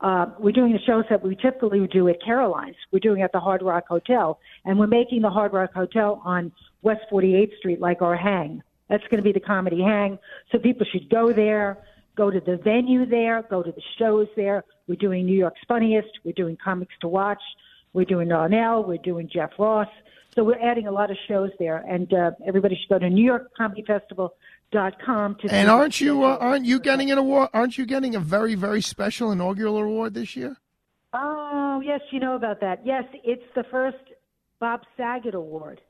Uh, we're doing the shows that we typically would do at Caroline's. We're doing at the Hard Rock Hotel, and we're making the Hard Rock Hotel on West 48th Street like our hang. That's going to be the comedy hang. So people should go there, go to the venue there, go to the shows there. We're doing New York's Funniest. We're doing Comics to Watch. We're doing Darnell. We're doing Jeff Ross. So we're adding a lot of shows there, and uh, everybody should go to NewYorkComedyFestival.com to. And aren't you uh, aren't you getting an award? Aren't you getting a very very special inaugural award this year? Oh, yes, you know about that. Yes, it's the first Bob Saget Award.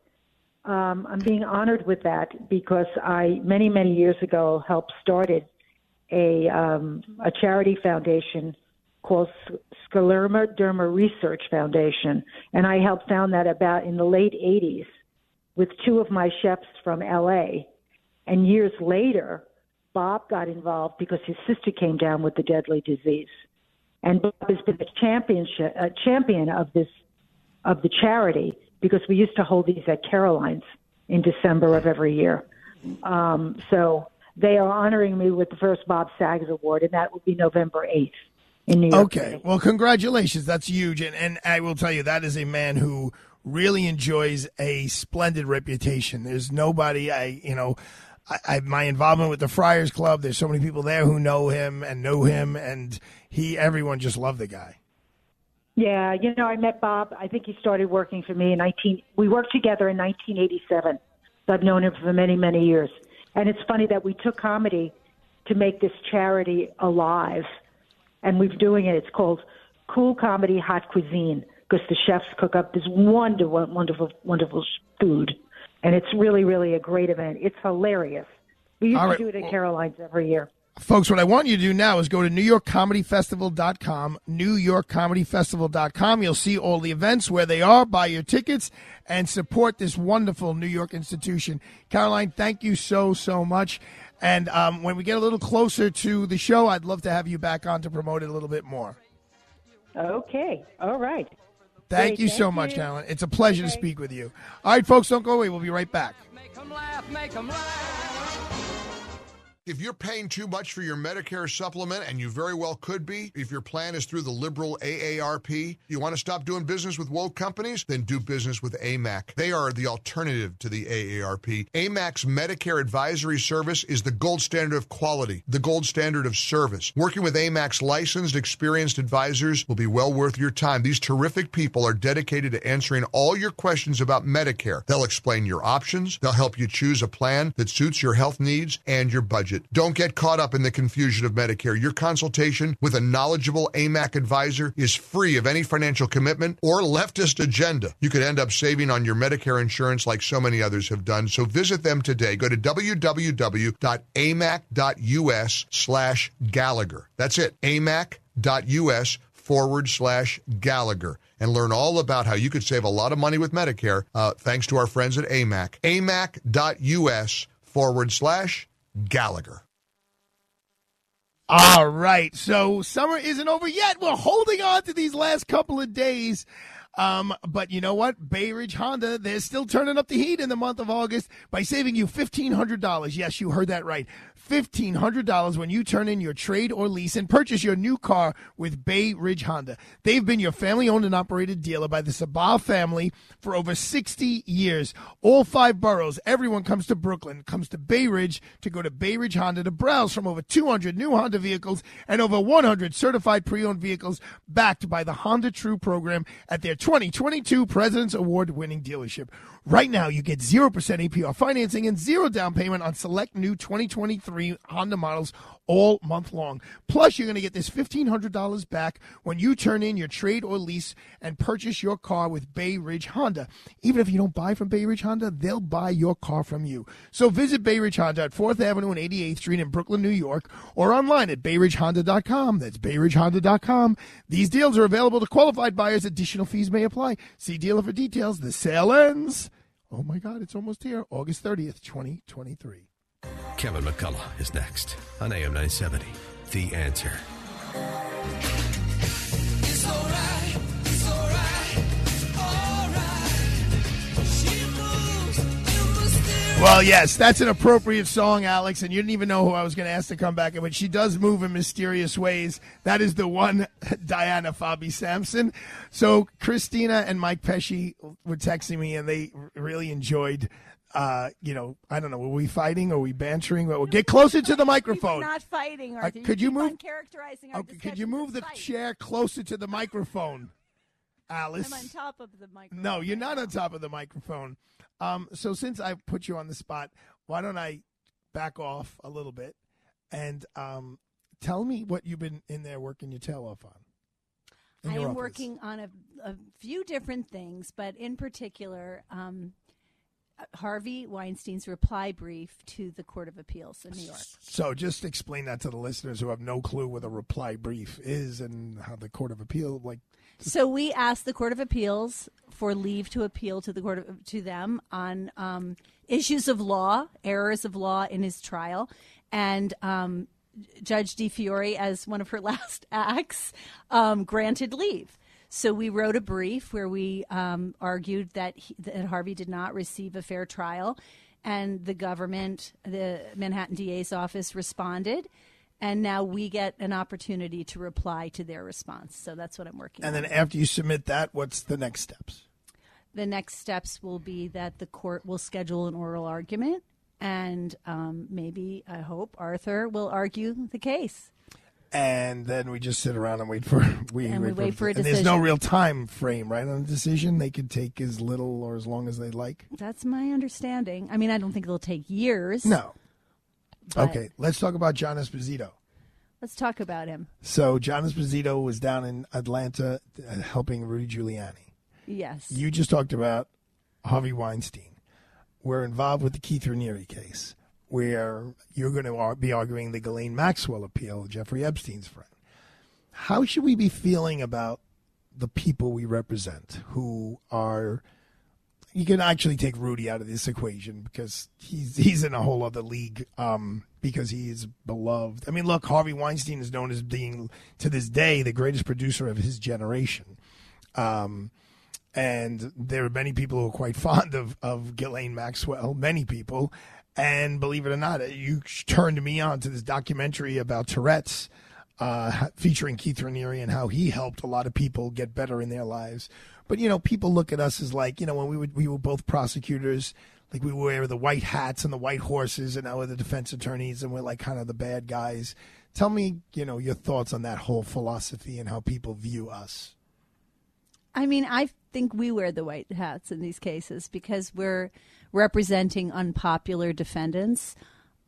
Um, I'm being honored with that because I, many, many years ago, helped started a, um, a charity foundation called Scleroderma Research Foundation. And I helped found that about in the late 80s with two of my chefs from LA. And years later, Bob got involved because his sister came down with the deadly disease. And Bob has been a championship a champion of this of the charity because we used to hold these at Caroline's in December of every year. Um, so they are honoring me with the first Bob Saget Award, and that will be November eighth in New York. Okay. Well, congratulations. That's huge. And, and I will tell you, that is a man who really enjoys a splendid reputation. There's nobody, I, you know, I, I, my involvement with the Friars Club, there's so many people there who know him and know him, and he, everyone just loved the guy. Yeah, you know, I met Bob. I think he started working for me in 19. We worked together in 1987. So I've known him for many, many years. And it's funny that we took comedy to make this charity alive, and we're doing it. It's called Cool Comedy Hot Cuisine because the chefs cook up this wonderful, wonderful, wonderful food, and it's really, really a great event. It's hilarious. We used All to right. do it at Caroline's every year. Folks, what I want you to do now is go to NewYorkComedyFestival.com, NewYorkComedyFestival.com. You'll see all the events where they are, buy your tickets, and support this wonderful New York institution. Caroline, thank you so, so much. And um, when we get a little closer to the show, I'd love to have you back on to promote it a little bit more. Okay. All right. Thank Great, you so thank much, you. Caroline. It's a pleasure to speak with you. All right, folks, don't go away. We'll be right back. If you're paying too much for your Medicare supplement, and you very well could be, if your plan is through the liberal AARP, you want to stop doing business with woke companies, then do business with AMAC. They are the alternative to the AARP. AMAC's Medicare advisory service is the gold standard of quality, the gold standard of service. Working with AMAC's licensed, experienced advisors will be well worth your time. These terrific people are dedicated to answering all your questions about Medicare. They'll explain your options, they'll help you choose a plan that suits your health needs and your budget. Don't get caught up in the confusion of Medicare. Your consultation with a knowledgeable AMAC advisor is free of any financial commitment or leftist agenda. You could end up saving on your Medicare insurance like so many others have done. So visit them today. Go to www.amac.us slash Gallagher. That's it. amac.us forward slash Gallagher and learn all about how you could save a lot of money with Medicare uh, thanks to our friends at AMAC. amac.us forward slash Gallagher. All right. So summer isn't over yet. We're holding on to these last couple of days. Um, but you know what? Bay Ridge Honda, they're still turning up the heat in the month of August by saving you $1,500. Yes, you heard that right. $1,500 when you turn in your trade or lease and purchase your new car with Bay Ridge Honda. They've been your family owned and operated dealer by the Sabah family for over 60 years. All five boroughs, everyone comes to Brooklyn, comes to Bay Ridge to go to Bay Ridge Honda to browse from over 200 new Honda vehicles and over 100 certified pre owned vehicles backed by the Honda True program at their 2022 President's Award winning dealership. Right now, you get 0% APR financing and zero down payment on select new 2023 Honda models all month long. Plus, you're going to get this $1,500 back when you turn in your trade or lease and purchase your car with Bay Ridge Honda. Even if you don't buy from Bay Ridge Honda, they'll buy your car from you. So visit Bay Ridge Honda at 4th Avenue and 88th Street in Brooklyn, New York, or online at bayridgehonda.com. That's bayridgehonda.com. These deals are available to qualified buyers. Additional fees may apply. See dealer for details. The sale ends. Oh my God, it's almost here. August 30th, 2023. Kevin McCullough is next on AM 970. The answer. Well, yes, that's an appropriate song, Alex, and you didn't even know who I was going to ask to come back, and but she does move in mysterious ways. That is the one, [laughs] Diana Fabi Samson. So Christina and Mike Pesci were texting me, and they really enjoyed. Uh, you know, I don't know. Were we fighting? Or were we bantering? Well, get closer to the microphone. Not fighting, Uh, could you on move- characterizing our Okay, could you move the chair closer to the microphone, Alice? I'm on top of the microphone. No, you're not on top of the microphone. Um, so since I put you on the spot, why don't I back off a little bit and um, tell me what you've been in there working your tail off on? I am office. working on a, a few different things, but in particular, um, Harvey Weinstein's reply brief to the Court of Appeals in New York. So just explain that to the listeners who have no clue what a reply brief is and how the Court of Appeal like. So we asked the Court of Appeals for leave to appeal to the court of, to them on um, issues of law, errors of law in his trial, and um, Judge DiFiore, as one of her [laughs] last acts, um, granted leave. So we wrote a brief where we um, argued that, he, that Harvey did not receive a fair trial, and the government, the Manhattan DA's office, responded. And now we get an opportunity to reply to their response. So that's what I'm working And on. then after you submit that, what's the next steps? the next steps will be that the court will schedule an oral argument, and um, maybe, I hope, Arthur will argue the case. And then we just sit around and wait for [laughs] we, And we wait for a and There's no real time frame, right, on a decision. They could take as little or as long as they like. That's my understanding. I mean, I don't think it'll take years. No. But- Okay, let's talk about John Esposito. Let's talk about him. So John Esposito was down in Atlanta uh, helping Rudy Giuliani. Yes. You just talked about Harvey Weinstein. We're involved with the Keith Raniere case, where you're going to be arguing the Ghislaine Maxwell appeal, Jeffrey Epstein's friend. How should we be feeling about the people we represent who are? You can actually take Rudy out of this equation because he's he's in a whole other league um, because he is beloved. I mean, look, Harvey Weinstein is known as being to this day the greatest producer of his generation. Um, and there are many people who are quite [laughs] fond of of Ghislaine Maxwell. Many people, and believe it or not, you turned me on to this documentary about Tourette's, uh, featuring Keith Raniere and how he helped a lot of people get better in their lives. But you know, people look at us as like you know when we would we were both prosecutors. Like we wear the white hats and the white horses, and now we're the defense attorneys, and we're like kind of the bad guys. Tell me, you know, your thoughts on that whole philosophy and how people view us. I mean, I think we wear the white hats in these cases because we're representing unpopular defendants.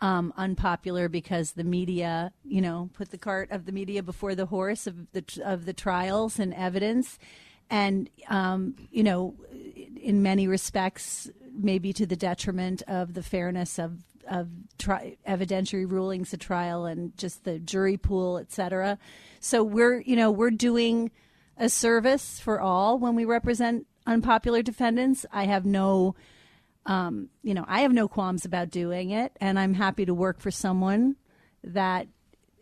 Um, unpopular because the media, you know, put the cart of the media before the horse of the of the trials and evidence, and um, you know, in many respects, maybe to the detriment of the fairness of of tri- evidentiary rulings at trial and just the jury pool, et cetera. So we're, you know, we're doing a service for all when we represent unpopular defendants. I have no, um, you know, I have no qualms about doing it, and I'm happy to work for someone that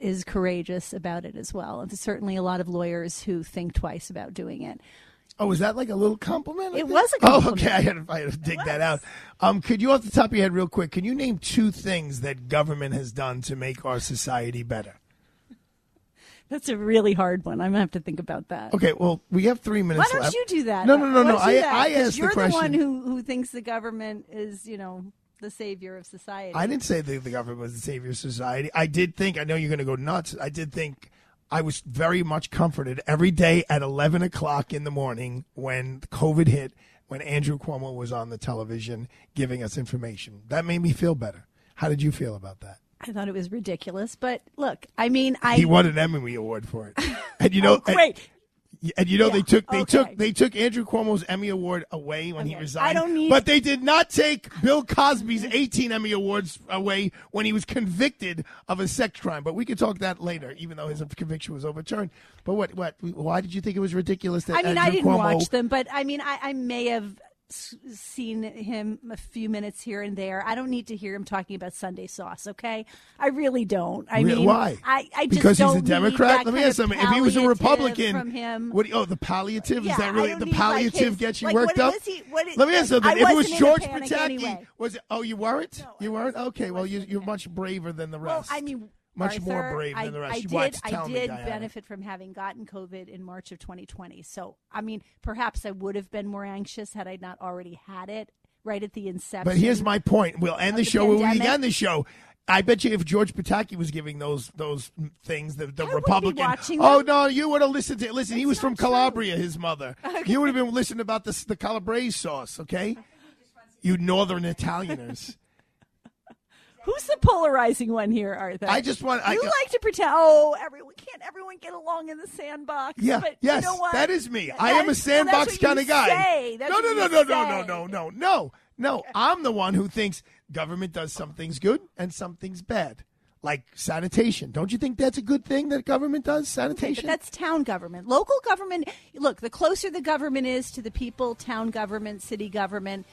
is courageous about it as well. And there's certainly a lot of lawyers who think twice about doing it. Oh, was that like a little compliment? It was a compliment. Oh, okay. I had, to, I had to dig that out. Um, could you, off the top of your head, real quick, can you name two things that government has done to make our society better? That's a really hard one. I'm gonna have to think about that. Okay, well, we have three minutes. Why don't left. you do that? No, no, no, no. do I? I asked you're the question. one who who thinks the government is, you know, the savior of society. I didn't say the, the government was the savior of society. I did think, I know you're going to go nuts. I did think I was very much comforted every day at 11 o'clock in the morning when COVID hit, when Andrew Cuomo was on the television giving us information. That made me feel better. How did you feel about that? I thought it was ridiculous, but look, I mean, I he won an Emmy Award for it. [laughs] And you know, Oh, great. And, you know, they took they okay. took they took Andrew Cuomo's Emmy Award away when he resigned. I don't need- but they did not take [laughs] Bill Cosby's 18 Emmy Awards away when he was convicted of a sex crime. But we could talk that later, even though his conviction was overturned. But what what? Why did you think it was ridiculous that I mean, Andrew I didn't Cuomo, watch them, but I mean, I, I may have seen him a few minutes here and there. I don't need to hear him talking about Sunday sauce. Okay, I really don't. I Re- mean, why? I, I just because he's a Democrat. Let me ask something. If he was a Republican, from him. what? Oh, the palliative Yeah, is that really the like, palliative his- gets you like, worked what up? he- what is- Let me ask something. If it was wasn't in a George Pataki, anyway. was it? Oh, you weren't. you weren't. Okay. Well, you, you're much braver than the Well, rest. I mean, much more Arthur, brave I, than the rest. I You did. I Tell Me, did benefit from having gotten COVID in March of 2020. So, I mean, perhaps I would have been more anxious had I not already had it right at the inception. But here's my point. We'll end the the show when we end the show. I bet you if George Pataki was giving those those things, the, the Republican. watching oh no, you would have listened to. it. Listen, he was from Calabria. His mother. You would have been listening about the the calabrese sauce. Okay, you Northern Italianers. [laughs] Who's the polarizing one here, Arthur? I just want- I- You like to pretend. Oh, everyone can't. Everyone get along in the sandbox. Yeah, but yes, you know what? that is me. I am a is- well, that's sandbox what kind of guy. no, no, no, no, no, no, no, no, no. No, I'm the one who thinks government does some things good and some things bad. Like sanitation. Don't you think that's a good thing that government does? Sanitation? But that's town government. Local government, look, the closer the government is to the people, town government, city government,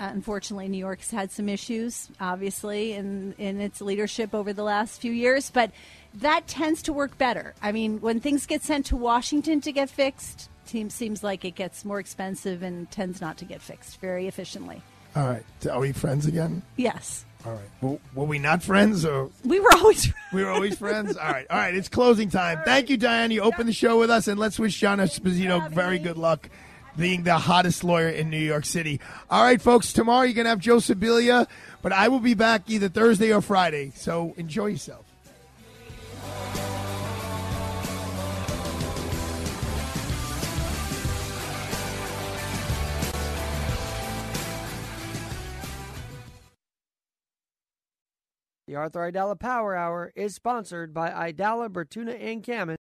Uh, unfortunately, New York's had some issues, obviously, in, in its leadership over the last few years, but that tends to work better. I mean, when things get sent to Washington to get fixed, seems seems like it gets more expensive and tends not to get fixed very efficiently. All right. Are we friends again? Yes. All right. Well, were we not friends or We were always we were always friends? All right. All right. It's closing time. Thank you, Diane. You opened the show with us, and let's wish John Esposito very good luck being the hottest lawyer in New York City. All right, folks. Tomorrow you're gonna have Joe Sibilia, but I will be back either Thursday or Friday. So enjoy yourself. The Arthur Aidala Power Hour is sponsored by Aidala, Bertuna, and Cammon.